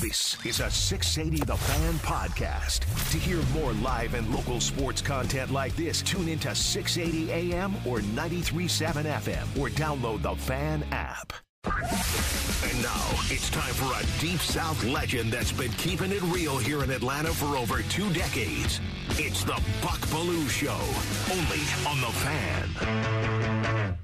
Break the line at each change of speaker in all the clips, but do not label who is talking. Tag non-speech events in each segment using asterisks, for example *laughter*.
This is a 680 The Fan podcast. To hear more live and local sports content like this, tune into 680 AM or 937 FM or download the Fan app. And now it's time for a Deep South legend that's been keeping it real here in Atlanta for over two decades. It's the Buck Belue Show, only on the Fan.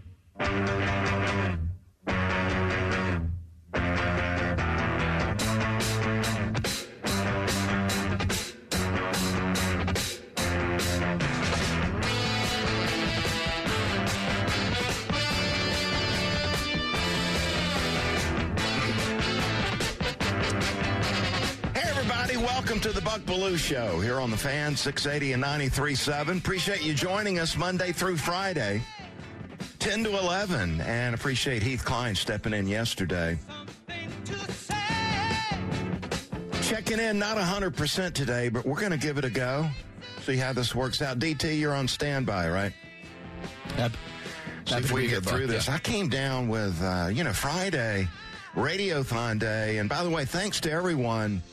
Buck Belue Show here on the Fan 680 and 93.7. Appreciate you joining us Monday through Friday, 10 to 11, and appreciate Heath Klein stepping in yesterday. Checking in, not 100% today, but we're going to give it a go. See how this works out. DT, you're on standby, right?
Yep.
See if we get through this. Yeah. I came down with, uh, you know, Friday, Radiothon Day, and by the way, thanks to everyone –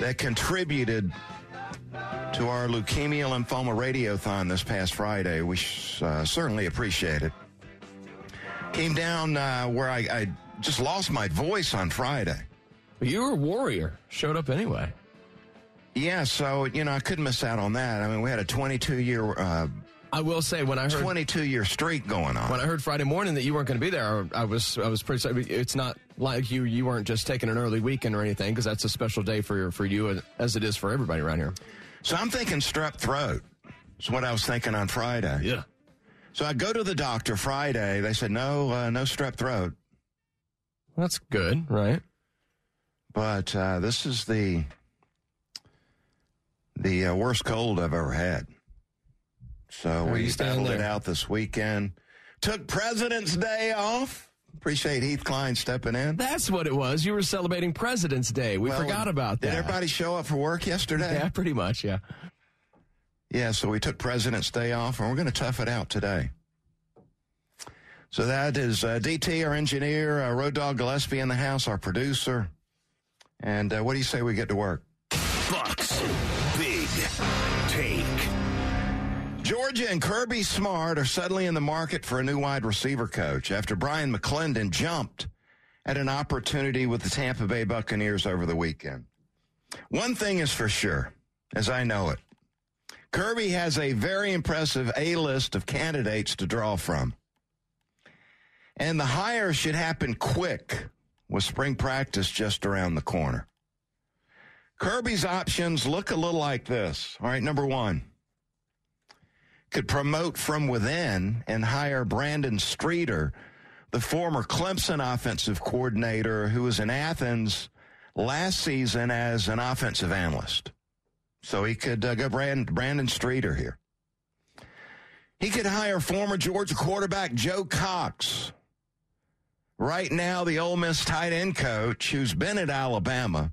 that contributed to our Leukemia Lymphoma Radiothon this past Friday. We uh, certainly appreciate it. Came down uh, where I, I, just lost my voice on Friday.
You were a warrior. Showed up anyway.
Yeah, so, you know, I couldn't miss out on that. I mean, we had a 22 year uh,
I will say when I heard
22 year streak going on.
When I heard Friday morning that you weren't going to be there, I was I was pretty. It's not like you you weren't just taking an early weekend or anything because that's a special day for for you as it is for everybody around here.
So I'm thinking strep throat. Is what I was thinking on Friday.
Yeah.
So I go to the doctor Friday. They said no, uh, no strep throat.
That's good, right?
But uh, this is the the uh, worst cold I've ever had. So we battled it out this weekend. Took President's Day off. Appreciate Heath Klein stepping in.
That's what it was. You were celebrating President's Day. We well, forgot about that.
Did everybody show up for work yesterday?
Yeah, pretty much, yeah.
Yeah, so we took President's Day off, and we're going to tough it out today. So that is uh, DT, our engineer, uh, Road Dog Gillespie in the house, our producer. And uh, what do you say we get to work?
Bucks.
Georgia and Kirby Smart are suddenly in the market for a new wide receiver coach after Brian McClendon jumped at an opportunity with the Tampa Bay Buccaneers over the weekend. One thing is for sure, as I know it, Kirby has a very impressive A list of candidates to draw from. And the hire should happen quick with spring practice just around the corner. Kirby's options look a little like this. All right, number one could promote from within and hire Brandon Streeter, the former Clemson offensive coordinator who was in Athens last season as an offensive analyst. So he could uh, go Brand, Brandon Streeter here. He could hire former Georgia quarterback Joe Cox. Right now, the Ole Miss tight end coach who's been at Alabama.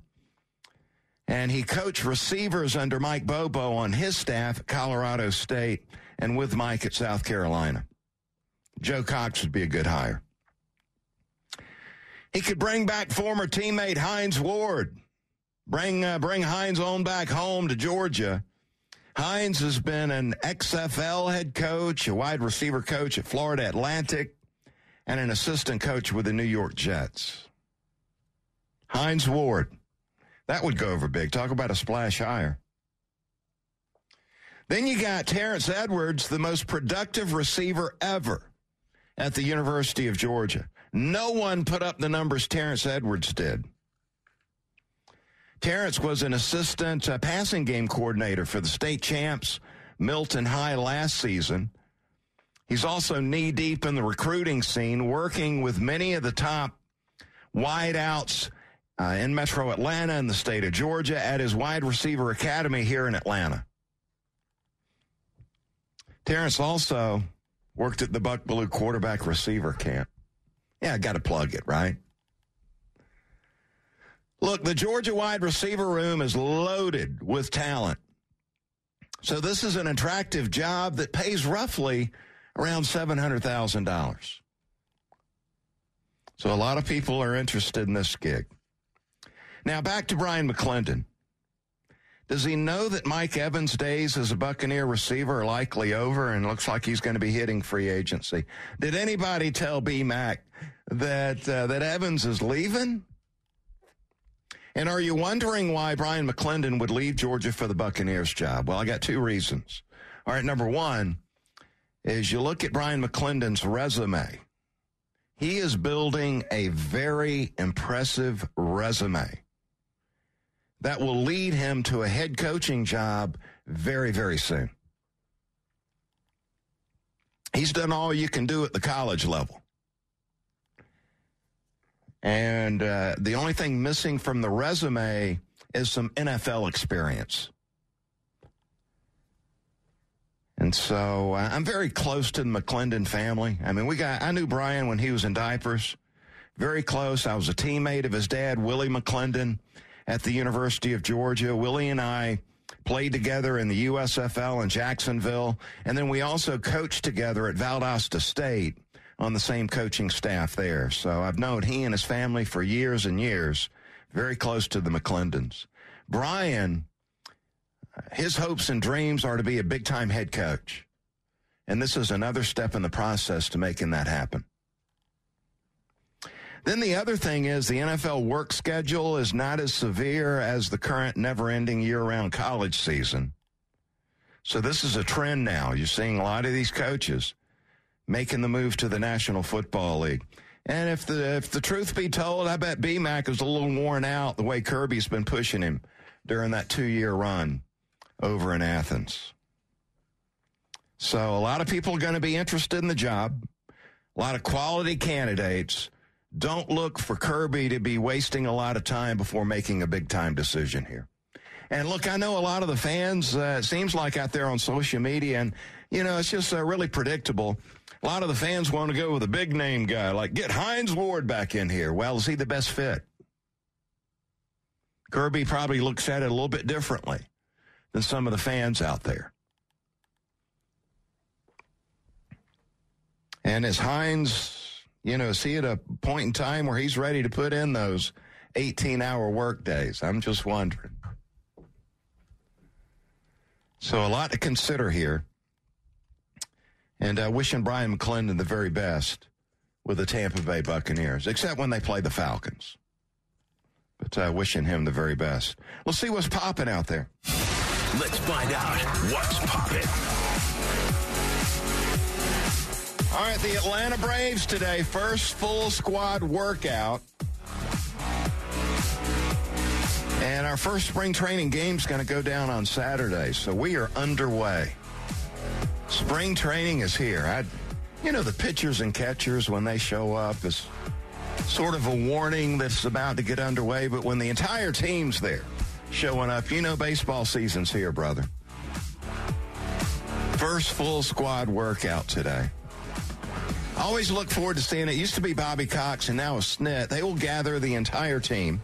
And he coached receivers under Mike Bobo on his staff at Colorado State and with Mike at South Carolina. Joe Cox would be a good hire. He could bring back former teammate Hines Ward. Bring uh, bring Hines on back home to Georgia. Hines has been an XFL head coach, a wide receiver coach at Florida Atlantic, and an assistant coach with the New York Jets. Hines Ward. That would go over big. Talk about a splash hire. Then you got Terrence Edwards, the most productive receiver ever at the University of Georgia. No one put up the numbers Terrence Edwards did. Terrence was an assistant uh, passing game coordinator for the state champs Milton High last season. He's also knee deep in the recruiting scene, working with many of the top wideouts uh, in Metro Atlanta in the state of Georgia at his wide receiver academy here in Atlanta. Terrence also worked at the Buck Belue quarterback receiver camp. Yeah, I got to plug it, right? Look, the Georgia wide receiver room is loaded with talent. So this is an attractive job that pays roughly around $700,000. So a lot of people are interested in this gig. Now back to Brian McClendon. Does he know that Mike Evans' days as a Buccaneer receiver are likely over and looks like he's going to be hitting free agency? Did anybody tell B Mac that uh, that Evans is leaving? And are you wondering why Brian McClendon would leave Georgia for the Buccaneers job? Well, I got two reasons. All right, number one is you look at Brian McClendon's resume. He is building a very impressive resume that will lead him to a head coaching job very, very soon. He's done all you can do at the college level. And uh, the only thing missing from the resume is some NFL experience. And so uh, I'm very close to the McClendon family. I mean, we got, I knew Brian when he was in diapers. Very close. I was a teammate of his dad, Willie McClendon, at the University of Georgia. Willie and I played together in the USFL in Jacksonville. And then we also coached together at Valdosta State on the same coaching staff there. So I've known he and his family for years and years, very close to the McClendons. Brian, his hopes and dreams are to be a big time head coach. And this is another step in the process to making that happen. Then the other thing is the NFL work schedule is not as severe as the current never ending year round college season. So this is a trend now. You're seeing a lot of these coaches making the move to the National Football League. And if the if the truth be told, I bet BMAC is a little worn out the way Kirby's been pushing him during that two year run over in Athens. So a lot of people are going to be interested in the job. A lot of quality candidates. Don't look for Kirby to be wasting a lot of time before making a big time decision here. And look, I know a lot of the fans, uh, it seems like out there on social media, and, you know, it's just uh, really predictable. A lot of the fans want to go with a big name guy, like get Hines Ward back in here. Well, is he the best fit? Kirby probably looks at it a little bit differently than some of the fans out there. And as Hines you know, is he at a point in time where he's ready to put in those 18 hour work days? I'm just wondering. So a lot to consider here. And uh, wishing Brian McClendon the very best with the Tampa Bay Buccaneers, except when they play the Falcons. But uh, wishing him the very best. We'll see what's popping out there.
Let's find out what's popping.
All right, the Atlanta Braves today, first full squad workout. And our first spring training game is going to go down on Saturday, so we are underway. Spring training is here. I, you know, the pitchers and catchers, when they show up, is sort of a warning that's about to get underway, but when the entire team's there showing up, you know, baseball season's here, brother. First full squad workout today. Always look forward to seeing it. it. Used to be Bobby Cox and now it's Snit. They will gather the entire team.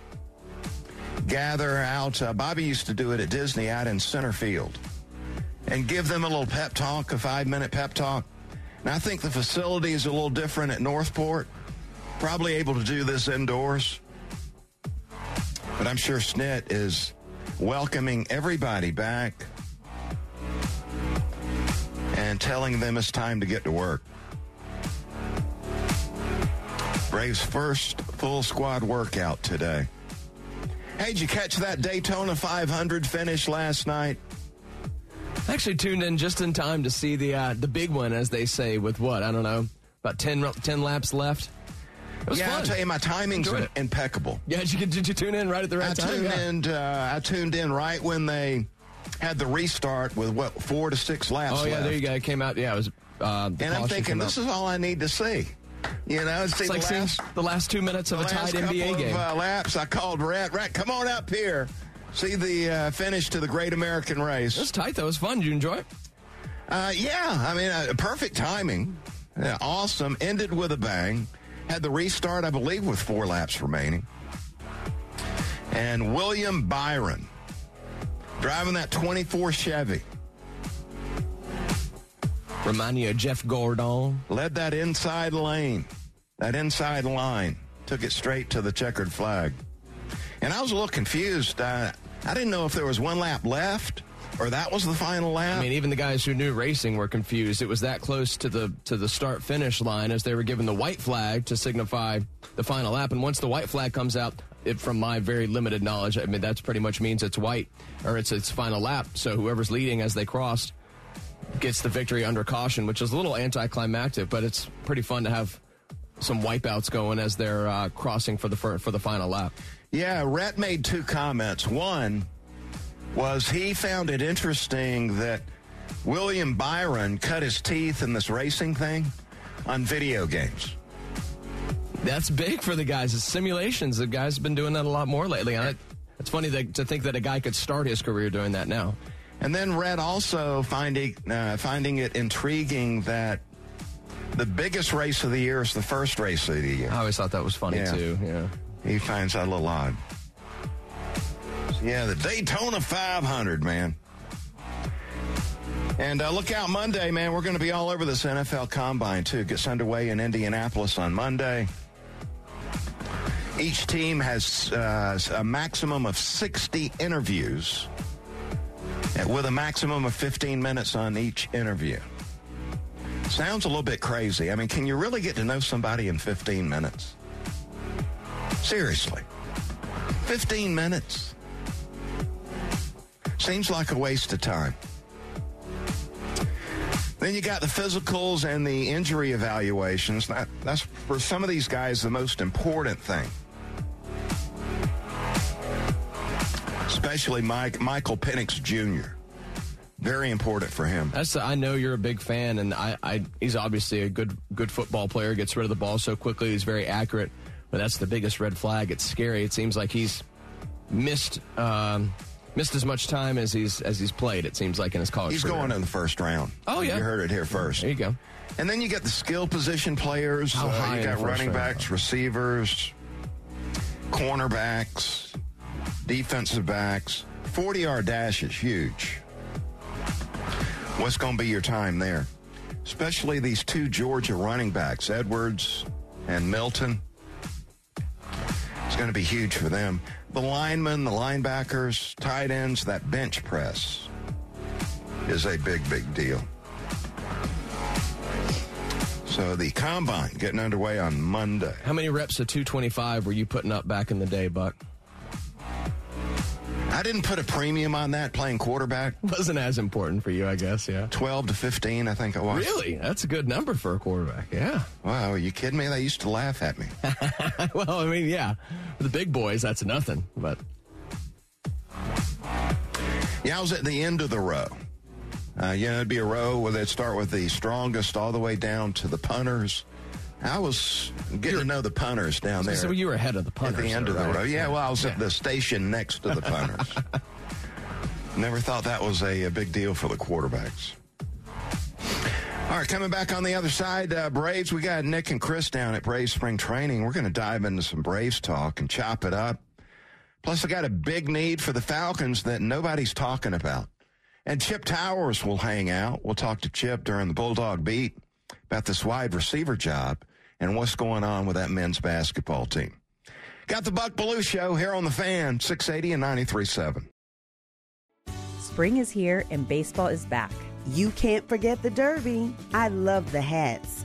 Gather out. Uh, Bobby used to do it at Disney out in center field and give them a little pep talk, a five minute pep talk. And I think the facility is a little different at Northport. Probably able to do this indoors. But I'm sure Snit is welcoming everybody back and telling them it's time to get to work. Braves' first full squad workout today. Hey, did you catch that Daytona 500 finish last night?
I actually tuned in just in time to see the uh, the big one, as they say, with what I don't know, about 10, 10 laps left.
yeah,
fun.
I'll tell you, my timing's impeccable.
Yeah, did you, did you tune in right at the right
I
time?
Tuned
yeah.
in, uh, I tuned in right when they had the restart with what four to six laps.
Oh yeah,
left.
there you go. It came out. Yeah, it was. Uh,
and I'm thinking, this is all I need to see. You know,
It's like
the
seeing
last,
the last two minutes of a tied NBA
of,
game.
Uh, laps. I called Rhett. Rhett, come on up here. See the uh, finish to the Great American Race.
it was tight though. It was fun. Did you enjoy it?
Uh, yeah, I mean, uh, perfect timing. Yeah, awesome. Ended with a bang. Had the restart, I believe, with four laps remaining. And William Byron driving that 24 Chevy
Remind you of Jeff Gordon.
led that inside lane, that inside line, took it straight to the checkered flag. And I was a little confused. Uh, I didn't know if there was one lap left or that was the final lap.
I mean, even the guys who knew racing were confused. It was that close to the to the start finish line as they were given the white flag to signify the final lap. And once the white flag comes out, it, from my very limited knowledge, I mean that's pretty much means it's white or it's its final lap. So whoever's leading as they crossed gets the victory under caution, which is a little anticlimactic, but it's pretty fun to have some wipeouts going as they're uh, crossing for the for, for the final lap.
Yeah, Rhett made two comments. One was he found it interesting that William Byron cut his teeth in this racing thing on video games.
That's big for the guys. It's simulations. The guy's been doing that a lot more lately. And it, it's funny that, to think that a guy could start his career doing that now.
And then Rhett also finding uh, finding it intriguing that the biggest race of the year is the first race of the year.
I always thought that was funny
Yeah.
too. Yeah.
He finds that a little odd. So, yeah, the Daytona 500, man. And uh, look out Monday, man. We're going to be all over this NFL Combine, too. Gets underway in Indianapolis on Monday. Each team has uh, a maximum of 60 interviews with a maximum of 15 minutes on each interview. Sounds a little bit crazy. I mean, can you really get to know somebody in 15 minutes? Seriously. 15 minutes. Seems like a waste of time. Then you got the physicals and the injury evaluations. That, that's for some of these guys the most important thing. Especially Mike Michael Penix Jr. Very important for him.
That's I know you're a big fan, and I, I he's obviously a good good football player. Gets rid of the ball so quickly. He's very accurate, but that's the biggest red flag. It's scary. It seems like he's missed um, missed as much time as he's as he's played. It seems like in his college.
He's
career.
going in the first round.
Oh, yeah.
You heard it here first.
There you go.
And then you get the skill position players.
How
Uh,
high
you got running
round?
backs, receivers, cornerbacks, defensive backs. 40 yard dash is huge. What's going to be your time there? Especially these two Georgia running backs, Edwards and Milton. It's going to be huge for them. The linemen, the linebackers, tight ends, that bench press is a big, big deal. So the combine getting underway on Monday.
How many reps of 225 were you putting up back in the day, Buck?
I didn't put a premium on that playing quarterback. *laughs*
Wasn't as important for you, I guess. Yeah.
12 to 15, I think it was.
Really? That's a good number for a quarterback. Yeah.
Wow, are you kidding me? They used to laugh at me. *laughs*
well, I mean, yeah. For the big boys, that's nothing. But
Yeah, I was at the end of the row. Uh, you know, it'd be a row where they'd start with the strongest all the way down to the punters. I was getting to know the punters down there.
so you were ahead of the punters.
at the end
though,
of the
right?
Yeah, well, I was at the station next to the punters. *laughs* Never thought that was a, a big deal for the quarterbacks. All right, coming back on the other side, uh, Braves. We got Nick and Chris down at Braves Spring Training. We're going to dive into some Braves talk and chop it up. Plus, I got a big need for the Falcons that nobody's talking about. And Chip Towers will hang out. We'll talk to Chip during the Bulldog Beat about this wide receiver job and what's going on with that men's basketball team. Got the Buck Belue Show here on the fan, 680 and 93.7.
Spring is here and baseball is back.
You can't forget the Derby. I love the hats.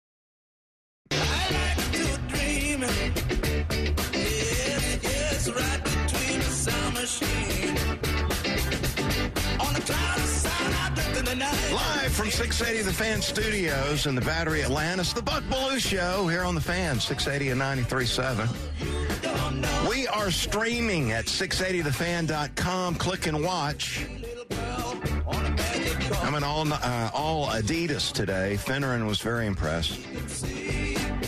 680 The Fan Studios in the Battery Atlanta, the Buck Belue Show here on the Fan, 680 and 93.7. We are streaming at 680thefan.com. Click and watch. I'm in all, uh, all Adidas today. Finneran was very impressed.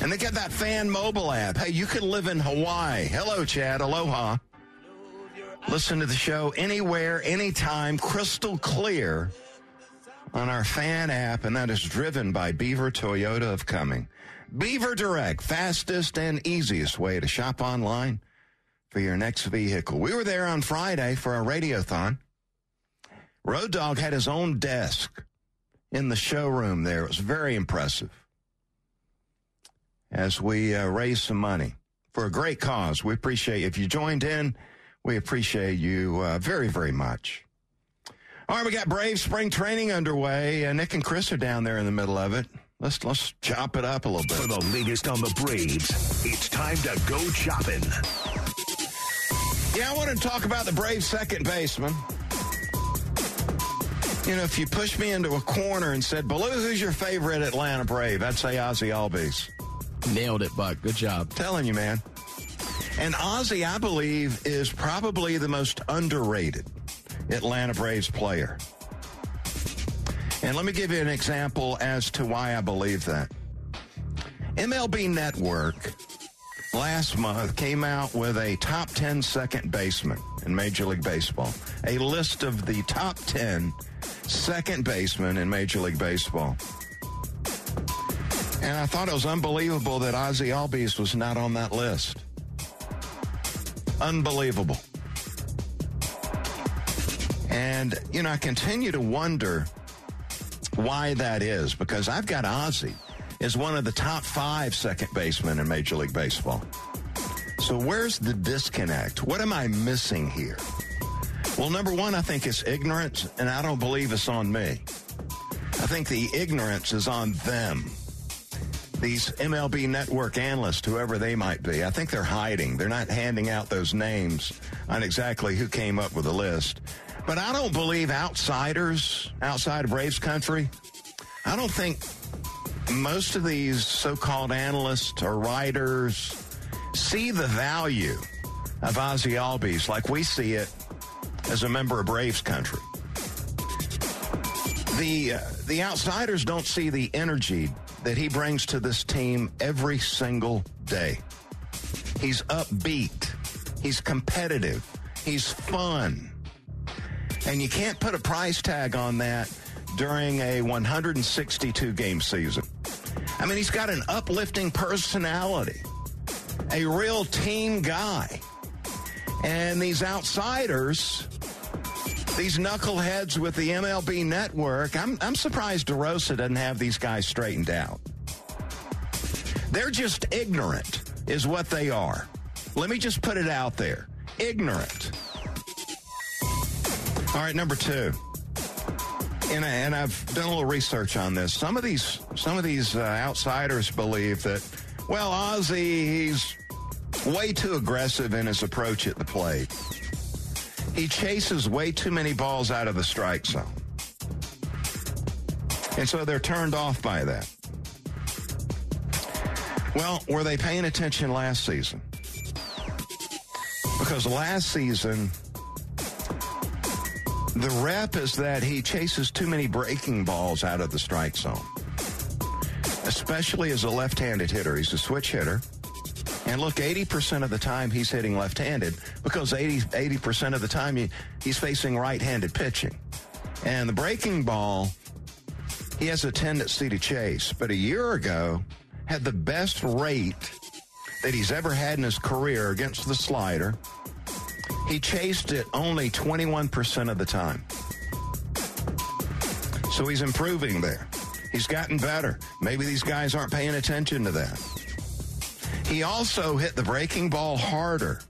And they got that fan mobile app. Hey, you can live in Hawaii. Hello, Chad. Aloha. Listen to the show anywhere, anytime, crystal clear on our fan app, and that is driven by Beaver Toyota of Cumming. Beaver Direct, fastest and easiest way to shop online for your next vehicle. We were there on Friday for a radiothon. Road Dog had his own desk in the showroom there. It was very impressive as we uh, raised some money for a great cause. We appreciate. If you joined in, we appreciate you uh, very, very much. All right, we got Brave spring training underway. Uh, Nick and Chris are down there in the middle of it. Let's let's chop it up a little bit.
For the latest on the Braves, it's time to go chopping.
Yeah, I want to talk about the Brave second baseman. You know, if you pushed me into a corner and said, Belue, who's your favorite Atlanta Brave? I'd say Ozzie Albies.
Nailed it, Buck. Good job.
Telling you, man. And Ozzie, I believe, is probably the most underrated Atlanta Braves player. And let me give you an example as to why I believe that. MLB Network last month came out with a top 10 second baseman in Major League Baseball, a list of the top 10 second basemen in Major League Baseball. And I thought it was unbelievable that Ozzie Albies was not on that list. Unbelievable. And, you know, I continue to wonder why that is because I've got Ozzie as one of the top five second basemen in Major League Baseball. So where's the disconnect? What am I missing here? Well, number one, I think it's ignorance, and I don't believe it's on me. I think the ignorance is on them. These MLB network analysts, whoever they might be, I think they're hiding. They're not handing out those names on exactly who came up with the list. But I don't believe outsiders outside of Braves country, I don't think most of these so called analysts or writers see the value of Ozzie Albies like we see it as a member of Braves country. The, uh, the outsiders don't see the energy that he brings to this team every single day. He's upbeat. He's competitive. He's fun. And you can't put a price tag on that during a 162 game season. I mean, he's got an uplifting personality, a real team guy. And these outsiders, these knuckleheads with the MLB network, I'm, I'm surprised DeRosa doesn't have these guys straightened out. They're just ignorant, is what they are. Let me just put it out there ignorant. All right, number two. And, I, and I've done a little research on this. Some of these, some of these uh, outsiders believe that, well, Ozzie, he's way too aggressive in his approach at the plate. He chases way too many balls out of the strike zone. And so they're turned off by that. Well, were they paying attention last season? Because last season, the rep is that he chases too many breaking balls out of the strike zone, especially as a left handed hitter. He's a switch hitter. And look, 80% of the time he's hitting left handed because 80, 80% of the time he, he's facing right handed pitching. And the breaking ball, he has a tendency to chase. But a year ago, had the best rate that he's ever had in his career against the slider. He chased it only 21% of the time. So he's improving there. He's gotten better. Maybe these guys aren't paying attention to that. He also hit the breaking ball harder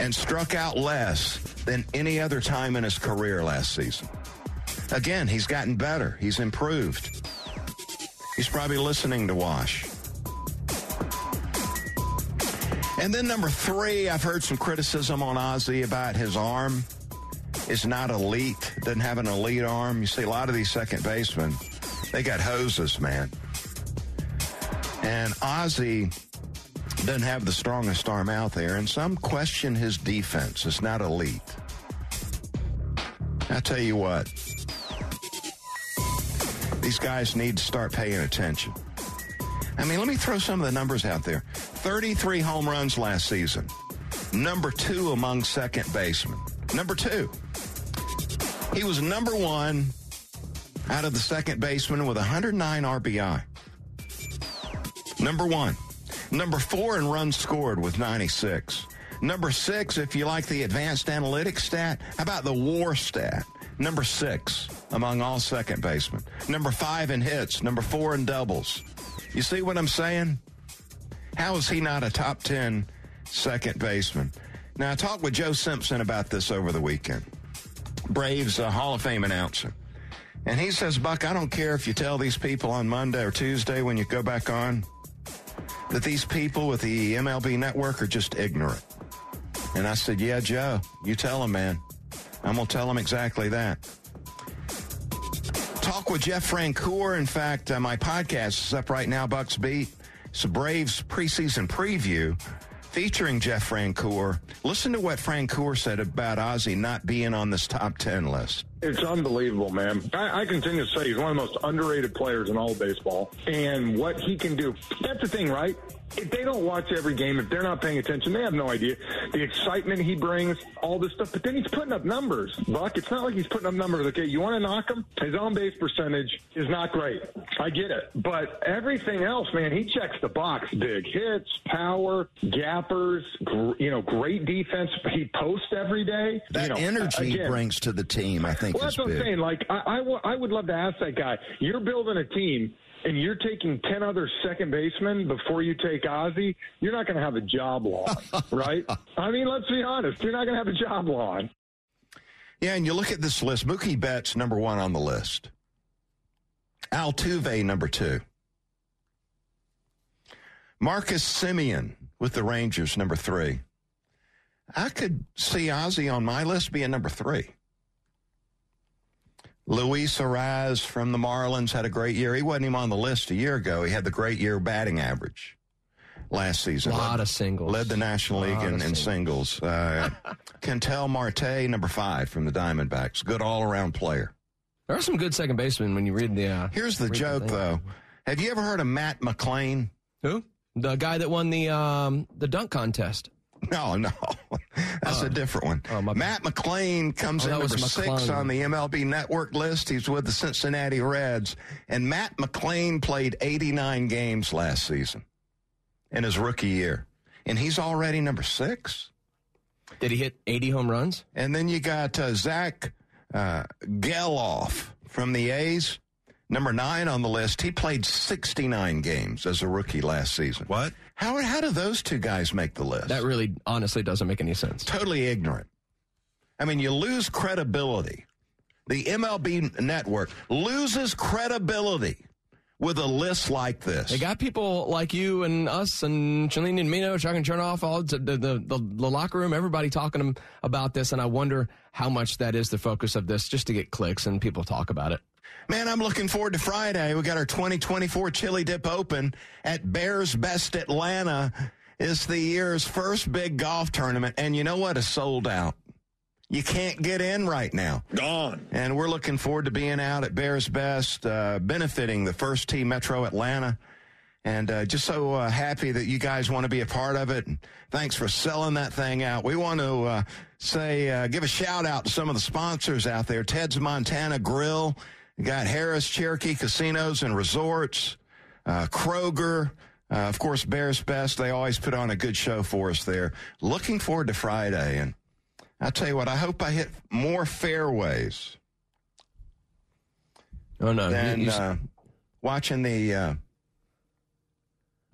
and struck out less than any other time in his career last season. Again, he's gotten better. He's improved. He's probably listening to Wash. And then number three, I've heard some criticism on Ozzie about his arm. Is not elite, doesn't have an elite arm. You see a lot of these second basemen, they got hoses, man. And Ozzie doesn't have the strongest arm out there, and some question his defense. It's not elite. I tell you what, these guys need to start paying attention. I mean, let me throw some of the numbers out there 33 home runs last season, number two among second basemen. Number two. He was number one out of the second baseman with 109 RBI. Number one. Number four in runs scored with 96. Number six, if you like the advanced analytics stat, how about the war stat? Number six among all second basemen. Number five in hits. Number four in doubles. You see what I'm saying? How is he not a top 10 second baseman? Now, I talked with Joe Simpson about this over the weekend. Braves uh, Hall of Fame announcer. And he says, Buck, I don't care if you tell these people on Monday or Tuesday when you go back on that these people with the MLB network are just ignorant. And I said, Yeah, Joe, you tell them, man. I'm going to tell them exactly that. Talk with Jeff Francoeur. In fact, uh, my podcast is up right now, Bucks Beat. It's a Braves preseason preview featuring Jeff Francoeur. Listen to what Francoeur said about Ozzie not being on this top 10 list.
It's unbelievable, man. I, I, continue to say he's one of the most underrated players in all baseball. And what he can do, that's the thing, right? If they don't watch every game, if they're not paying attention, they have no idea the excitement he brings, all this stuff. But then he's putting up numbers, Buck. It's not like he's putting up numbers. Okay, you want to knock him? His on base percentage is not great. I get it, but everything else, man, he checks the box. Big hits, power, gappers, gr- you know, great defense. He posts every day.
That
you know,
energy
again,
he brings to the team, I think,
well,
is
that's what
big.
I'm saying. Like, I, I, w- I would love to ask that guy. You're building a team and you're taking 10 other second basemen before you take Ozzie, you're not going to have a job long, *laughs* right? I mean, let's be honest. You're not going to have a job long.
Yeah, and you look at this list. Mookie Betts, number one on the list. Altuve, number two. Marcus Semien with the Rangers, number three. I could see Ozzie on my list being number three. Luis Arraez from the Marlins had a great year. He wasn't even on the list a year ago. He had the great year batting average last season.
A lot
led,
of singles.
Led the National League in, in singles. Uh, *laughs* Ketel Marte, number five from the Diamondbacks. Good all around player.
There are some good second basemen when you read the. Uh,
Here's the joke,
thing.
though. Have you ever heard of Matt McLain?
Who? The guy that won the um, the dunk contest. *laughs*
No, no. *laughs* That's a different one.
my bad.
Matt McLain comes
Oh,
in
that was
number six on the MLB network list. He's with the Cincinnati Reds. And Matt McLain played 89 games last season in his rookie year. And he's already number six.
Did he hit 80 home runs?
And then you got uh, Zach uh, Gelof from the A's, number nine on the list. He played 69 games as a rookie last season.
What?
How, how do those two guys make the list?
That really, honestly, doesn't make any sense.
totally ignorant. I mean, you lose credibility. The MLB network loses credibility with a list like this.
They got people like you and us and Chalene and Mino, Chuck and Chernoff, all the, the, the, the locker room, everybody talking about this. And I wonder how much that is the focus of this just to get clicks and people talk about it.
Man, I'm looking forward to Friday. We got our 2024 Chili Dip Open at Bears Best Atlanta. It's the year's first big golf tournament, and you know what? It's sold out. You can't get in right now.
Gone.
And we're looking forward to being out at Bears Best, uh, benefiting the First Team Metro Atlanta. And uh, just so uh, happy that you guys want to be a part of it. And thanks for selling that thing out. We want to uh, say, uh, give a shout out to some of the sponsors out there Ted's Montana Grill, got Harris Cherokee Casinos and Resorts, uh, Kroger. Uh, of course, Bears Best. They always put on a good show for us there. Looking forward to Friday. And I tell you what, I hope I hit more fairways
Oh no!
than
You- you-
uh, watching the uh,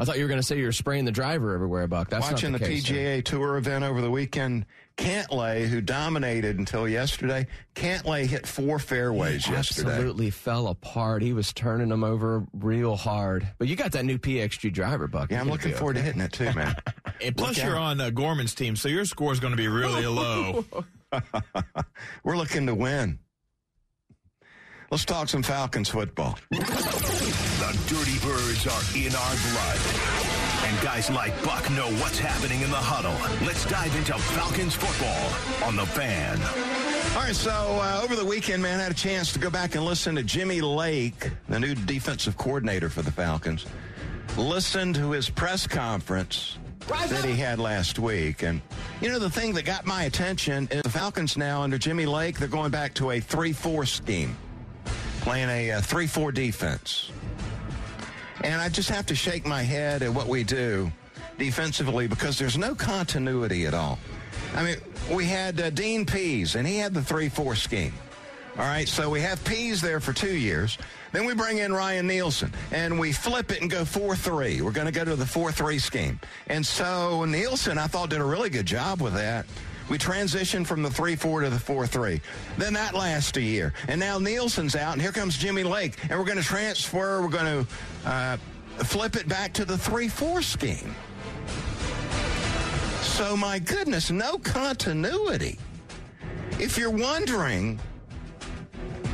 I thought you were going to say you're spraying the driver everywhere, Buck. That's
watching
not
the,
the, case, sir.
PGA Tour event over the weekend. Cantlay, who dominated until yesterday, Cantlay hit four fairways
He
yesterday.
Absolutely fell apart. He was turning them over real hard. But you got that new PXG driver, Buck.
Yeah, I'm looking forward
okay.
to hitting it too, man. *laughs*
And plus,
Look
you're on uh, Gorman's team, so your score is going to be really *laughs* low. *laughs*
We're looking to win. Let's talk some Falcons football.
The Dirty Birds are in our blood. And guys like Buck know what's happening in the huddle. Let's dive into Falcons football on the fan.
All right, so uh, over the weekend, man, I had a chance to go back and listen to Jimmy Lake, the new defensive coordinator for the Falcons. Listen to his press conference that he had last week. And, you know, the thing that got my attention is the Falcons now, under Jimmy Lake, they're going back to a 3 4 scheme, playing a 3 4 defense. And I just have to shake my head at what we do defensively because there's no continuity at all. I mean, we had uh, Dean Pees, and he had the 3 4 scheme. All right, so we have Pees there for two years. Then we bring in Ryan Nielsen, and we flip it and go 4 3. We're going to go to the 4 3 scheme. And so Nielsen, I thought, did a really good job with that. We transitioned from the 3 4 to the 4 3. Then that lasts a year. And now Nielsen's out, and here comes Jimmy Lake, and we're going to transfer, we're going to uh, flip it back to the 3 4 scheme. So, my goodness, no continuity. If you're wondering,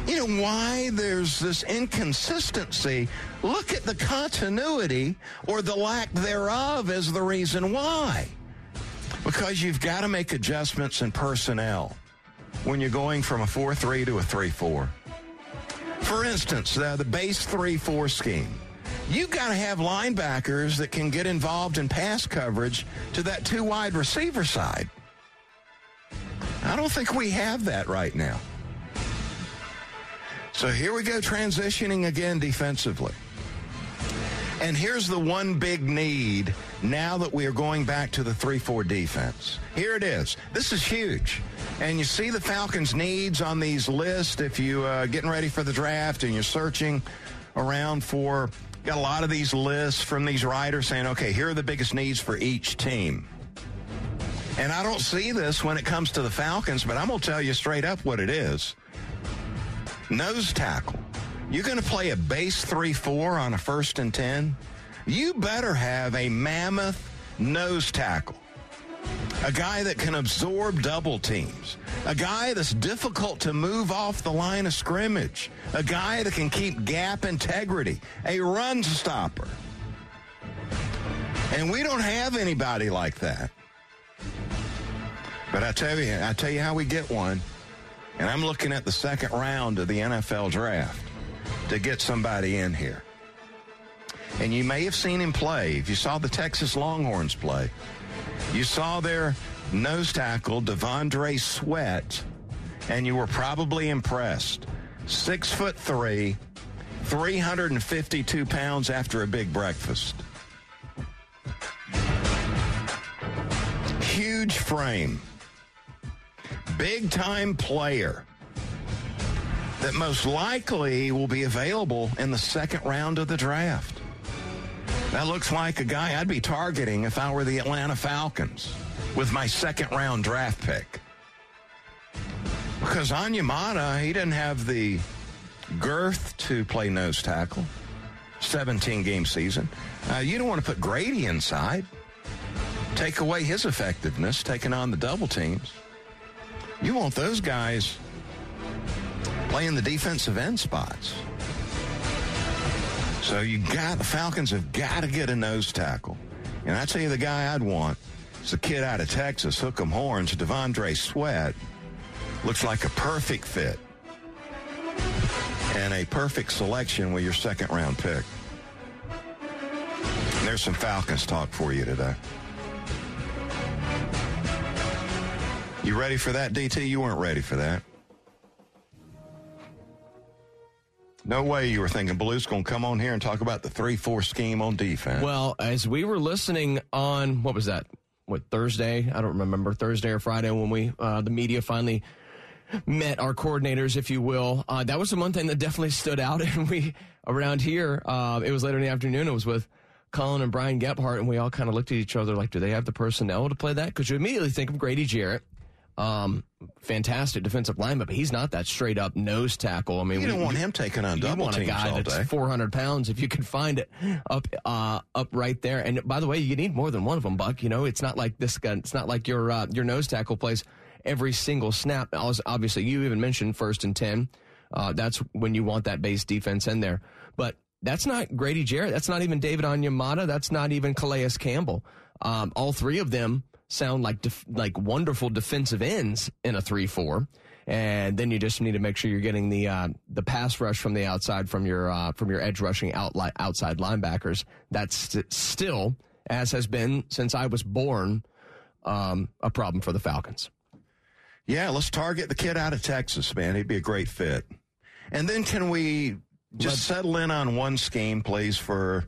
you know, why there's this inconsistency, look at the continuity or the lack thereof as the reason why. Because you've got to make adjustments in personnel when you're going from a 4 3 to a 3 4. For instance, uh, the base 3 4 scheme. You've got to have linebackers that can get involved in pass coverage to that two wide receiver side. I don't think we have that right now. So here we go, transitioning again defensively. And here's the one big need now that we are going back to the 3 4 defense. Here it is. This is huge. And you see the Falcons' needs on these lists if you uh, getting ready for the draft and you're searching around for. Got a lot of these lists from these writers saying, okay, here are the biggest needs for each team. And I don't see this when it comes to the Falcons, but I'm going to tell you straight up what it is nose tackle. You're going to play a base 3 4 on a first and 10. You better have a mammoth nose tackle. A guy that can absorb double teams. A guy that's difficult to move off the line of scrimmage. A guy that can keep gap integrity. A run stopper. And we don't have anybody like that. But I tell you, I tell you how we get one. And I'm looking at the second round of the NFL draft to get somebody in here. And you may have seen him play. If you saw the Texas Longhorns play, you saw their nose tackle, T'Vondre Sweat, and you were probably impressed. Six foot three, 352 pounds after a big breakfast. Huge frame big time player that most likely will be available in the second round of the draft. That looks like a guy I'd be targeting if I were the Atlanta Falcons with my second round draft pick. Because Onyemata, he didn't have the girth to play nose tackle. 17 game season. Uh, you don't want to put Grady inside. Take away his effectiveness, taking on the double teams. You want those guys playing the defensive end spots. So you got the Falcons have got to get a nose tackle. And I tell you the guy I'd want is a kid out of Texas, Hook'em Horns, T'Vondre Sweat. Looks like a perfect fit. And a perfect selection with your second round pick. There's some Falcons talk for you today. You ready for that, DT? You weren't ready for that. No way you were thinking Belue's going to come on here and talk about the 3 4 scheme on defense.
Well, as we were listening on what was that? What Thursday? I don't remember Thursday or Friday when we uh, the media finally met our coordinators, if you will. Uh, that was the one thing that definitely stood out. *laughs* And we, around here, uh, it was later in the afternoon, it was with Colin and Brian Gebhart, and we all kind of looked at each other like, do they have the personnel to play that? Because you immediately think of Grady Jarrett. Um, fantastic defensive lineman, but he's not that straight up nose tackle. I mean,
You
we-
don't want him taking on
you
double
want a
teams
guy
all
that's
day.
400 pounds if you could find it up uh, up right there. And by the way, you need more than one of them, Buck. You know, it's not like this guy. It's not like your uh, your nose tackle plays every single snap. Obviously, you even mentioned first and ten. Uh, that's when you want that base defense in there. But that's not Grady Jarrett. That's not even David Onyemata. That's not even Calais Campbell. Um, all three of them sound like def- like wonderful defensive ends in a three four. And then you just need to make sure you're getting the uh, the pass rush from the outside from your uh, from your edge rushing out outside linebackers. That's st- still, as has been since I was born, um, a problem for the Falcons.
Yeah, let's target the kid out of Texas, man. He'd be a great fit. And then can we just settle in on one scheme, please, for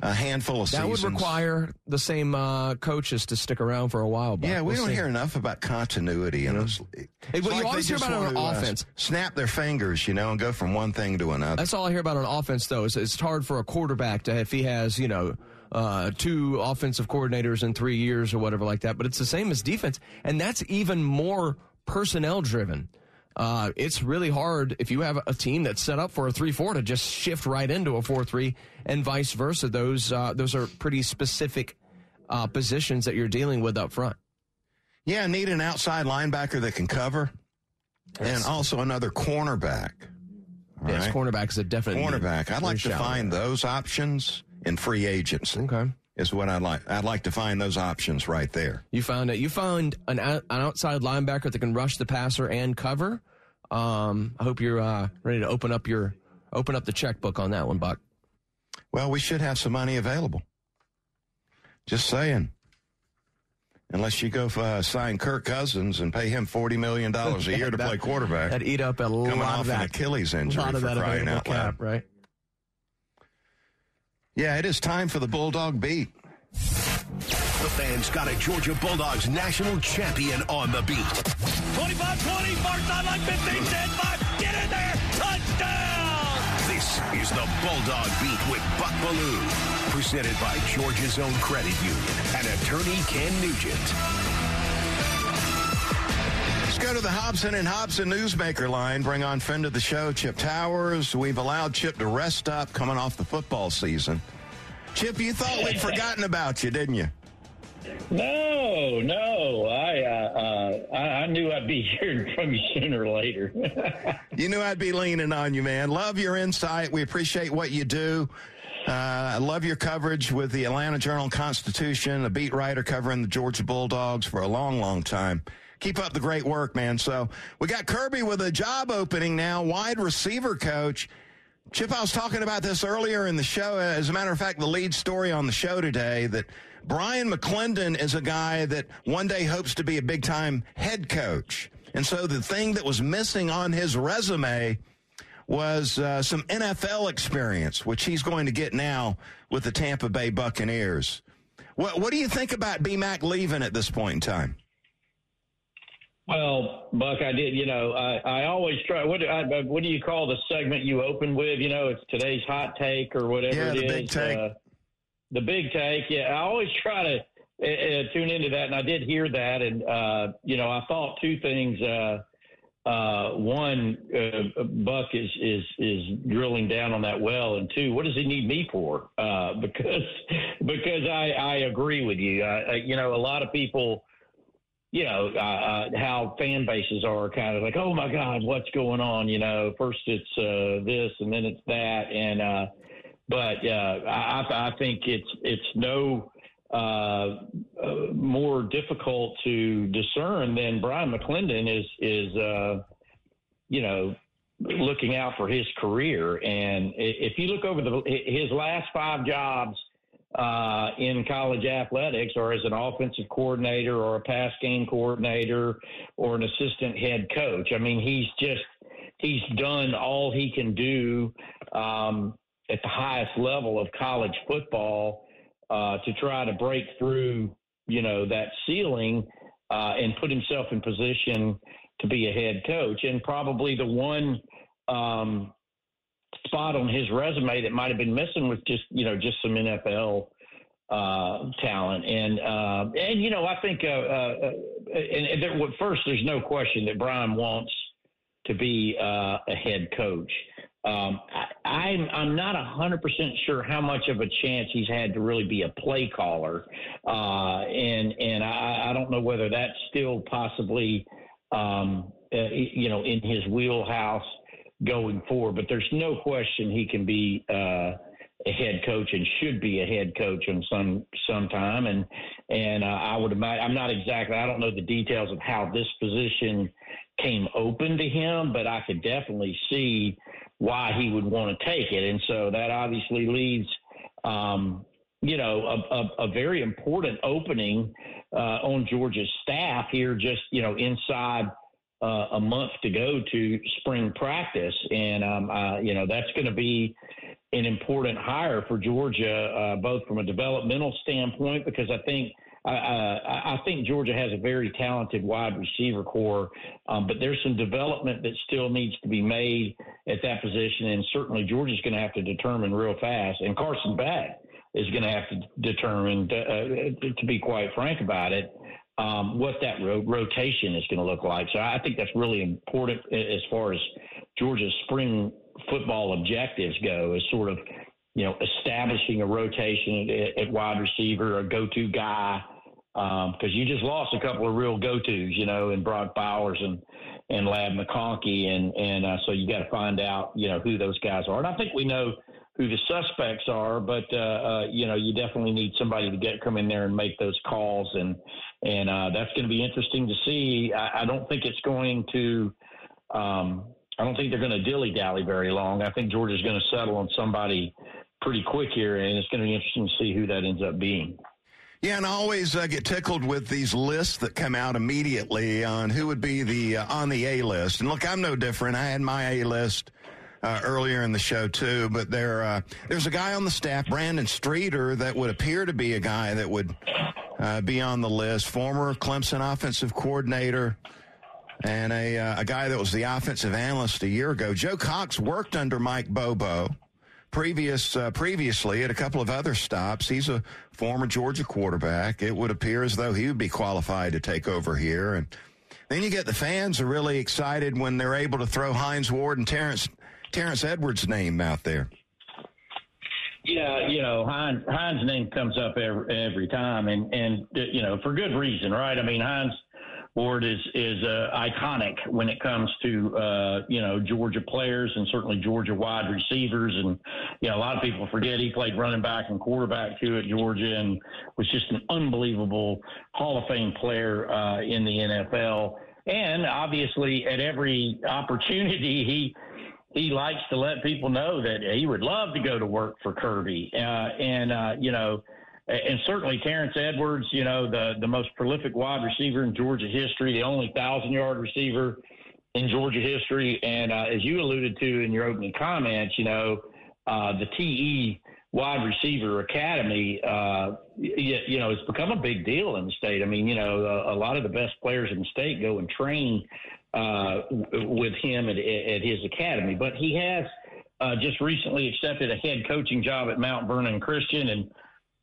a handful of seasons.
That
seasons?
would require the same uh, coaches to stick around for a while. Buck.
Yeah, we
We'll
don't
see.
hear enough about continuity in this league.
Hey, well,
It's
you always hear about on
uh,
offense.
snap their fingers, you know, and go from one thing to another.
That's all I hear about on offense, though. Is it's hard for a quarterback to if he has, you know, uh, two offensive coordinators in three years or whatever like that. But it's the same as defense, and that's even more personnel driven. Uh, it's really hard if you have a team that's set up for a three-four to just shift right into a four-three, and vice versa. Those uh, those are pretty specific uh, positions that you're dealing with up front.
Yeah, need an outside linebacker that can cover, and also another cornerback. All
Yes,
right?
cornerback is a definite
cornerback. I'd like to find those options in free agency.
Okay.
Is what I'd like. I'd like to find those options right there.
You found it. You found an, an outside linebacker that can rush the passer and cover. Um, I hope you're uh, ready to open up your open up the checkbook on that one, Buck.
Well, we should have some money available. Just saying. Unless you go for, uh, sign Kirk Cousins and pay him forty million dollars a year to
That- *laughs*
play quarterback,
That eat up a lot
coming
of
off
that
an Achilles
a
injury
lot of
for
that
crying out
cap,
loud.
right?
Yeah, it is time for the Bulldog Beat.
The fans got a Georgia Bulldogs national champion on the beat.
25 20, far sideline 15, 10 5. Get in there. Touchdown.
This is the Bulldog Beat with Buck Belue, presented by Georgia's own credit union and attorney Ken Nugent.
Go to the Hobson and Hobson Newsmaker line. Bring on friend of the show, Chip Towers. We've allowed Chip to rest up coming off the football season. Chip, you thought we'd forgotten about you, didn't you?
No, no. I, uh, uh, I I knew I'd be *laughs* hearing from you sooner or later. *laughs*
You knew I'd be leaning on you, man. Love your insight. We appreciate what you do. Uh, I love your coverage with the Atlanta Journal Constitution, a beat writer covering the Georgia Bulldogs for a long, long time. Keep up the great work, man. So we got Kirby with a job opening now, wide receiver coach. Chip, I was talking about this earlier in the show. As a matter of fact, the lead story on the show today that Bryan McClendon is a guy that one day hopes to be a big time head coach. And so the thing that was missing on his resume was uh, some NFL experience, which he's going to get now with the Tampa Bay Buccaneers. What, what do you think about BMAC leaving at this point in time?
Well, Buck, I did. You know, I, I always try. What, I, what do you call the segment you open with? You know, it's today's hot take or whatever it is.
Yeah,
it
the
is.
big take.
Uh, the big take. Yeah, I always try to uh, tune into that, and I did hear that, and uh, you know, I thought two things. Uh, uh, one, uh, Buck is is is drilling down on that well, and two, what does he need me for? Uh, *laughs* because because I I agree with you. I, you know, a lot of people. You know uh, uh, how fan bases are kind of like, oh my God, what's going on? You know, first it's uh, this and then it's that, and uh, but uh, I, I think it's it's no uh, uh, more difficult to discern than Bryan McClendon is is uh, you know looking out for his career. And if you look over the his last five jobs uh, in college athletics, or as an offensive coordinator, or a pass game coordinator, or an assistant head coach, I mean, he's just he's done all he can do um, at the highest level of college football uh, to try to break through, you know, that ceiling uh, and put himself in position to be a head coach. And probably the one um, spot on his resume that might have been missing with just you know just some NFL uh, talent. And uh, and you know I think uh, uh, and, and there, first there's no question that Bryan wants to be uh, a head coach. Um, I, I'm I'm not hundred percent sure how much of a chance he's had to really be a play caller, uh, and and I, I don't know whether that's still possibly um, uh, you know in his wheelhouse going forward. But there's no question he can be uh, a head coach and should be a head coach in some some time. And and uh, I would imagine I'm not exactly I don't know the details of how this position came open to him, but I could definitely see why he would want to take it. And so that obviously leaves. Um, you know, a, a, a, very important opening uh, on Georgia's staff here, just, you know, inside uh, a month to go to spring practice. And, um, uh, you know, that's going to be an important hire for Georgia, uh, both from a developmental standpoint, because I think. I, I think Georgia has a very talented wide receiver corps, um, but there's some development that still needs to be made at that position, and certainly Georgia's going to have to determine real fast. And Carson Beck is going to have to determine, uh, to be quite frank about it, um, what that ro- rotation is going to look like. So I think that's really important as far as Georgia's spring football objectives go, is sort of you know establishing a rotation at, at wide receiver, a go-to guy, because um, you just lost a couple of real go-tos, you know, in Brock Bowers and and Ladd McConkey, and and uh, so you got to find out you know who those guys are. And I think we know who the suspects are, but uh, uh, you know you definitely need somebody to get come in there and make those calls, and and uh, that's going to be interesting to see. I, I don't think it's going to. Um, I don't think they're going to dilly dally very long. I think Georgia's going to settle on somebody pretty quick here, and it's going to be interesting to see who that ends up being.
Yeah, and I always uh, get tickled with these lists that come out immediately on who would be the uh, on the A list. And look, I'm no different. I had my A list uh, earlier in the show too. But there, uh, there's a guy on the staff, Brandon Streeter, that would appear to be a guy that would uh, be on the list. Former Clemson offensive coordinator. And a, uh, a guy that was the offensive analyst a year ago. Joe Cox worked under Mike Bobo previous uh, previously at a couple of other stops. He's a former Georgia quarterback. It would appear as though he would be qualified to take over here. And then you get the fans are really excited when they're able to throw Hines Ward and Terrence Terrence Edwards' name out there.
Yeah, you know, Hines Hines' name comes up every, every time, and and you know for good reason, right? I mean, Hines Ward is is uh, iconic when it comes to uh, you know Georgia players and certainly Georgia wide receivers, and you know a lot of people forget he played running back and quarterback too at Georgia, and was just an unbelievable Hall of Fame player uh, in the NFL. And obviously, at every opportunity, *laughs* he he likes to let people know that he would love to go to work for Kirby. Uh, and, uh, you know, and certainly Terrence Edwards, you know, the, the most prolific wide receiver in Georgia history, the only thousand yard receiver in Georgia history. And uh, as you alluded to in your opening comments, you know, uh, the TE wide receiver academy, uh, you, you, know, it's become a big deal in the state. I mean, you know, a, a lot of the best players in the state go and train uh, with him at, at, his academy. But he has uh, just recently accepted a head coaching job at Mount Vernon Christian, and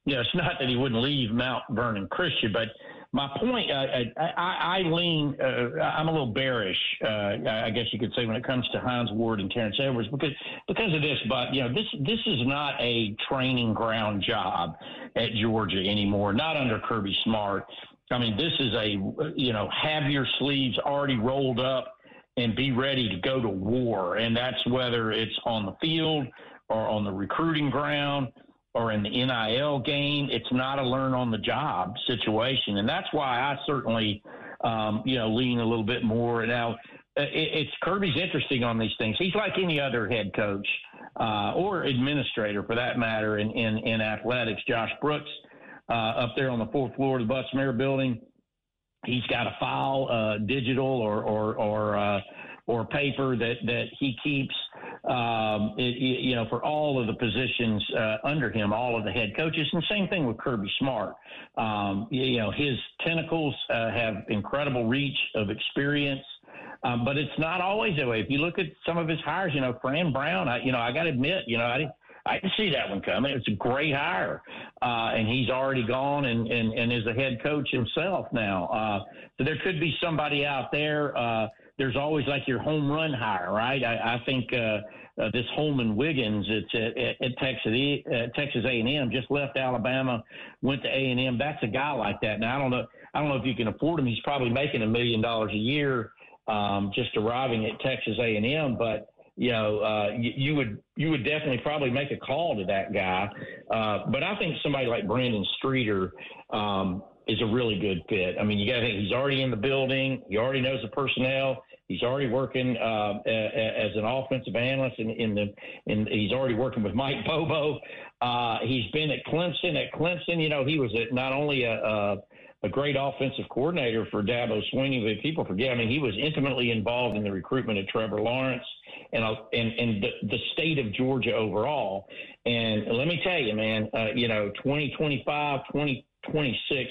you know, it's not that he wouldn't leave Mount Vernon Christian, but my point, uh, I, I, I lean, uh, I'm a little bearish, uh, I guess you could say, when it comes to Hines Ward and Terrence Edwards, because because of this. But you know, this this is not a training ground job at Georgia anymore, not under Kirby Smart. I mean, this is a, you know, have your sleeves already rolled up and be ready to go to war. And that's whether it's on the field or on the recruiting ground or in the NIL game. It's not a learn on the job situation. And that's why I certainly, um, you know, lean a little bit more. Now, it's Kirby's interesting on these things. He's like any other head coach uh, or administrator for that matter in, in, in athletics. Josh Brooks uh, up there on the fourth floor of the Butts Mehre building. He's got a file, uh, digital or or or, uh, or paper that that he keeps, um, it, you know, for all of the positions uh, under him, all of the head coaches, and same thing with Kirby Smart. Um, you know, his tentacles uh, have incredible reach of experience. Um, but it's not always that way. If you look at some of his hires, you know, Fran Brown, I, you know, I got to admit, you know, I didn't, I can see that one coming. It's a great hire, uh, and he's already gone and, and, and is a head coach himself now. Uh, so there could be somebody out there. Uh, there's always like your home run hire, right? I, I think uh, uh, this Holman Wiggins, it's at, at, at Texas uh, Texas A&M, just left Alabama, went to A&M. That's a guy like that. Now I don't know. I don't know if you can afford him. He's probably making a million dollars a year um, just arriving at Texas A&M, but you know, uh, you, you would you would definitely probably make a call to that guy. Uh, but I think somebody like Brandon Streeter um, is a really good fit. I mean, you got to think he's already in the building. He already knows the personnel. He's already working uh, as an offensive analyst in, in the. In, he's already working with Mike Bobo. Uh, he's been at Clemson. At Clemson, you know, he was a, not only a, a a great offensive coordinator for Dabo Swinney, but people forget. I mean, he was intimately involved in the recruitment of Trevor Lawrence and uh, and and the, the state of Georgia overall. And let me tell you, man, uh, you know, 2025, 2026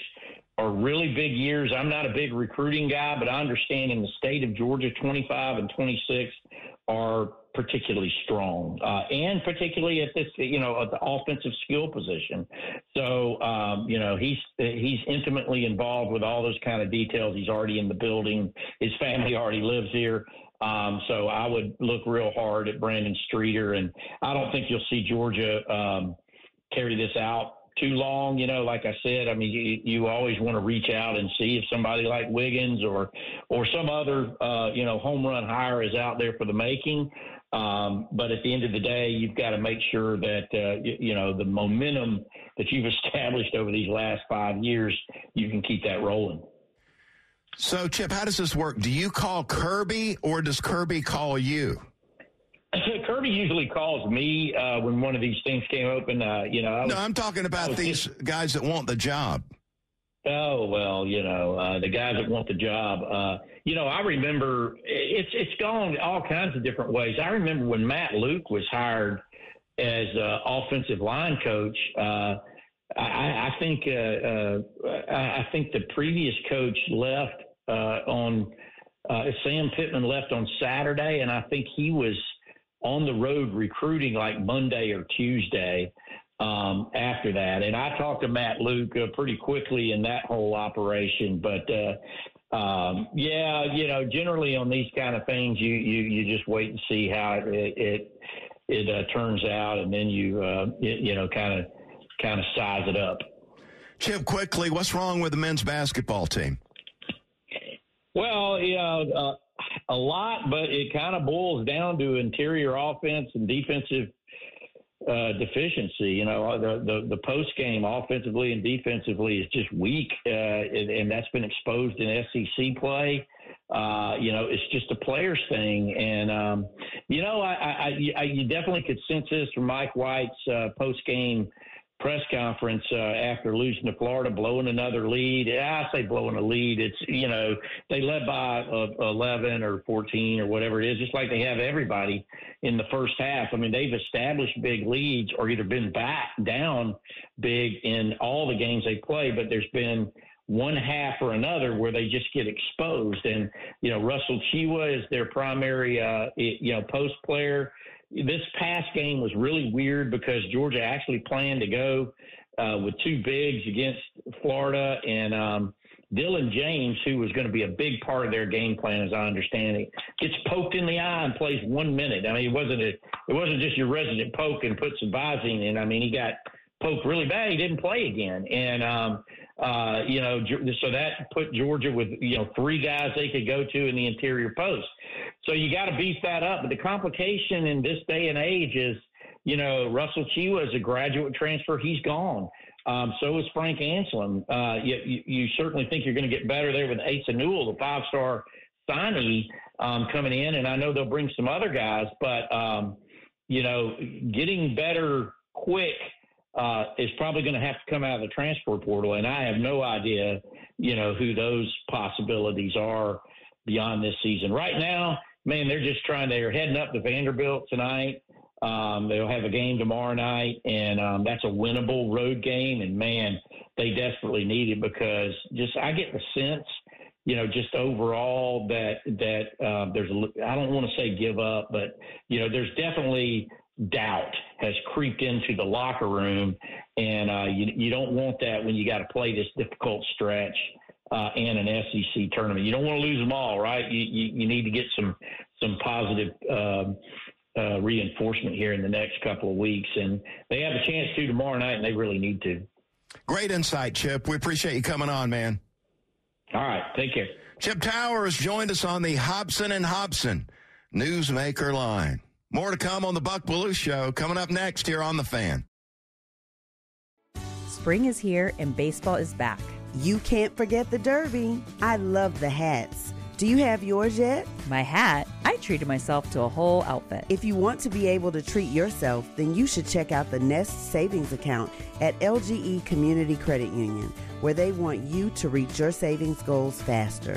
are really big years. I'm not a big recruiting guy, but I understand in the state of Georgia, 25 and 26 are particularly strong, uh, and particularly at this, you know, at the offensive skill position. So, um, you know, he's he's intimately involved with all those kind of details. He's already in the building. His family *laughs* already lives here. Um, so I would look real hard at Brandon Streeter, and I don't think you'll see Georgia um, carry this out too long. You know, like I said, I mean, you, you always want to reach out and see if somebody like Wiggins or or some other uh, you know home run hire is out there for the making. Um, but at the end of the day, you've got to make sure that uh, you, you know the momentum that you've *laughs* established over these last five years, you can keep that rolling.
So, Chip, how does this work? Do you call Kirby or does Kirby call you? *laughs*
Kirby usually calls me uh, when one of these things came open. Uh, you know,
was, no, I'm talking about these just, guys that want the job.
Oh well, you know, uh, the guys that want the job. Uh, you know, I remember it's it's gone all kinds of different ways. I remember when Matt Luke was hired as uh, offensive line coach. Uh, I, I think uh, uh, I think the previous coach left uh, on uh, Sam Pittman left on Saturday, and I think he was on the road recruiting like Monday or Tuesday um, after that. And I talked to Matt Luke uh, pretty quickly in that whole operation, but uh, um, yeah, you know, generally on these kind of things, you you, you just wait and see how it it, it uh, turns out, and then you uh, you, you know kind of kind of size it up.
Chip, quickly, what's wrong with the men's basketball team?
Well, yeah, uh, a lot, but it kind of boils down to interior offense and defensive uh, deficiency. You know, the the, the post game offensively and defensively is just weak, uh, and, and, that's been exposed in SEC play. Uh, you know, it's just a players thing, and um, you know, I, I, I, you definitely could sense this from Mike White's uh, post game press conference uh, after losing to Florida, blowing another lead. I say blowing a lead. It's you know they led by uh, 11 or 14 or whatever it is, just like they have everybody in the first half. I mean, they've established big leads or either been back down big in all the games they play, but there's been one half or another where they just get exposed. And you know, Russell Tchewa is their primary uh, you know post player this past game was really weird because Georgia actually planned to go uh, with two bigs against Florida and um, Dylan James, who was going to be a big part of their game plan, as I understand it, gets poked in the eye and plays one minute. I mean, it wasn't a, it wasn't just your resident poke and put some Visine in. I mean, he got poked really bad. He didn't play again, and um, uh, you know, so that put Georgia with you know three guys they could go to in the interior post. So you got to beef that up. But the complication in this day and age is, you know, Russell Tchewa is a graduate transfer. He's gone. Um, so is Frank Anselem. Uh, you, you, you, certainly think you're going to get better there with Asa Newell, the five star signee um, coming in. And I know they'll bring some other guys, but, um, you know, getting better quick uh, is probably going to have to come out of the transfer portal. And I have no idea, you know, who those possibilities are beyond this season. Right now, man, they're just trying. They're heading up to Vanderbilt tonight. Um, they'll have a game tomorrow night, and um, that's a winnable road game. And man, they desperately need it because just I get the sense you know, just overall that that uh, there's a, I don't want to say give up, but you know, there's definitely doubt has creeped into the locker room, and uh, you you don't want that when you got to play this difficult stretch uh, and an SEC tournament. You don't want to lose them all, right? You you, you need to get some some positive. Um, uh, reinforcement here in the next couple of weeks, and they have a chance to tomorrow night, and they really need to.
Great insight, Chip. We appreciate you coming on, man.
All right, take care.
Chip Towers joined us on the Hobson and Hobson Newsmaker line. More to come on the Buck Belue Show coming up next here on the Fan.
Spring is here and baseball is back.
You can't forget the Derby. I love the hats. Do you have yours yet?
My hat? I treated myself to a whole outfit.
If you want to be able to treat yourself, then you should check out the Nest Savings Account at LGE Community Credit Union, where they want you to reach your savings goals faster.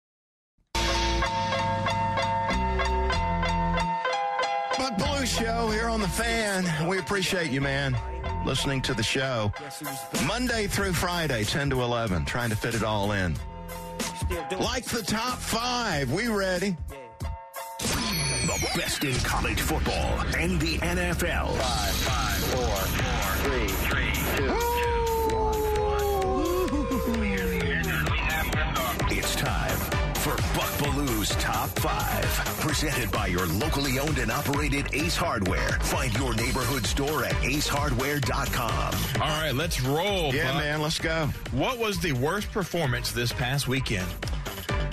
Buck Belue Show here on the Fan. We appreciate you, man, listening to the show. Monday through Friday, 10 to 11, trying to fit it all in. Like the top five, we ready?
The best in college football and the NFL.
Five, five, four, four, three, three, two,
Buck Belue's Top 5. Presented by your locally owned and operated Ace Hardware. Find your neighborhood store at acehardware.com.
All right, let's roll.
Yeah,
Buck.
man, let's go.
What was the worst performance this past weekend?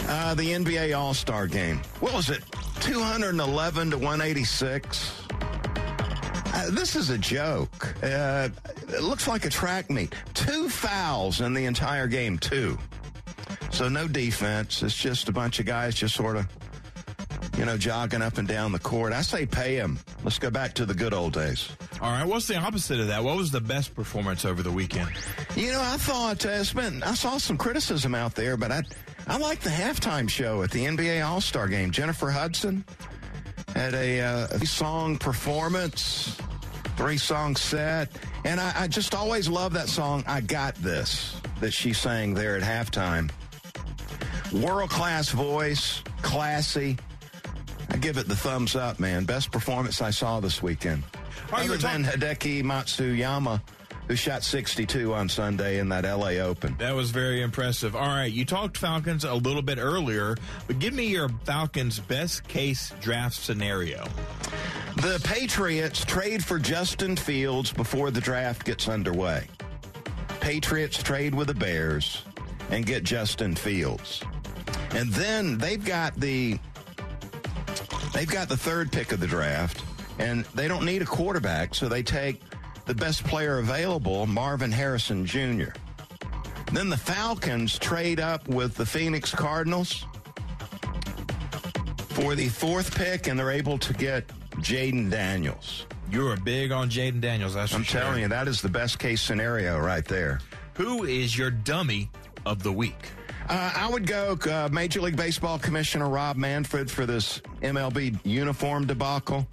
Uh, the NBA All Star game. What was it? 211 to 186. Uh, this is a joke. Uh, it looks like a track meet. Two fouls in the entire game, two. So no defense. It's just a bunch of guys just sort of, you know, jogging up and down the court. I say pay them. Let's go back to the good old days.
All right, what's the opposite of that? What was the best performance over the weekend?
You know, I thought uh, it's been. I saw some criticism out there, but I, I like the halftime show at the NBA All Star Game. Jennifer Hudson had a, uh, song performance, three song set, and I, I just always love that song. I got this that she sang there at halftime. World class voice, classy. I give it the thumbs up, man. Best performance I saw this weekend.
Are you
Other than Hideki Matsuyama, who shot 62 on Sunday in that LA Open.
That was very impressive. All right, you talked Falcons a little bit earlier, but give me your Falcons best case draft scenario.
The Patriots trade for Justin Fields before the draft gets underway. Patriots trade with the Bears and get Justin Fields. And then they've got the they've got the third pick of the draft and they don't need a quarterback, so they take the best player available, Marvin Harrison Jr. Then the Falcons trade up with the Phoenix Cardinals for the fourth pick, and they're able to get Jayden Daniels.
You're big on Jayden Daniels. That's
I'm
sure.
telling you, that is the best case scenario right there.
Who is your dummy of the week?
Uh, I would go uh, Major League Baseball Commissioner Rob Manfred for this MLB uniform debacle.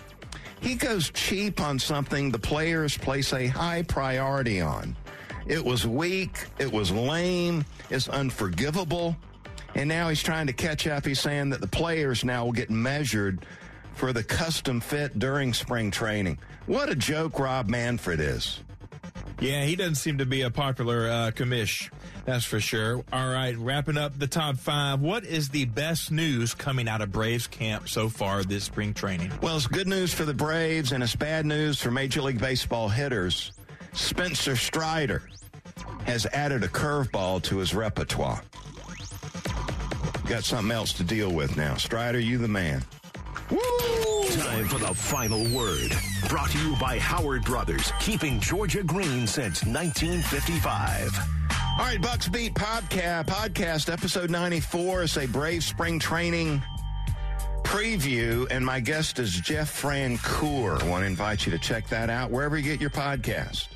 He goes cheap on something the players place a high priority on. It was weak, it was lame, it's unforgivable, and now he's trying to catch up. He's saying that the players now will get measured for the custom fit during spring training. What a joke Rob Manfred is.
Yeah, he doesn't seem to be a popular uh, commish. That's for sure. All right, wrapping up the top five. What is the best news coming out of Braves camp so far this spring training?
Well, it's good news for the Braves and it's bad news for Major League Baseball hitters. Spencer Strider has added a curveball to his repertoire. Got something else to deal with now. Strider, you the man.
Time for the final word. Brought to you by Howard Brothers, keeping Georgia green since 1955.
All right, Bucks Beat podcast, podcast episode 94 is a Brave spring training preview, and my guest is Jeff Francoeur. I want to invite you to check that out wherever you get your podcast.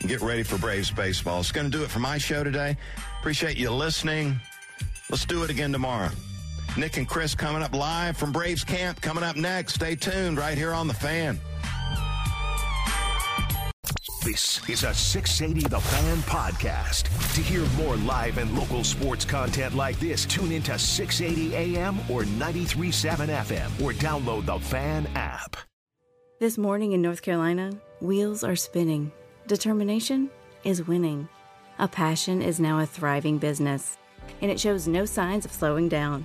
Get ready for Braves baseball. It's going to do it for my show today. Appreciate you listening. Let's do it again tomorrow. Nick and Chris coming up live from Braves camp. Coming up next. Stay tuned right here on the fan.
This is a 680 The Fan podcast. To hear more live and local sports content like this, tune into 680 AM or 93.7 FM or download the Fan app.
This morning in North Carolina, wheels are spinning. Determination is winning. A passion is now a thriving business, and it shows no signs of slowing down.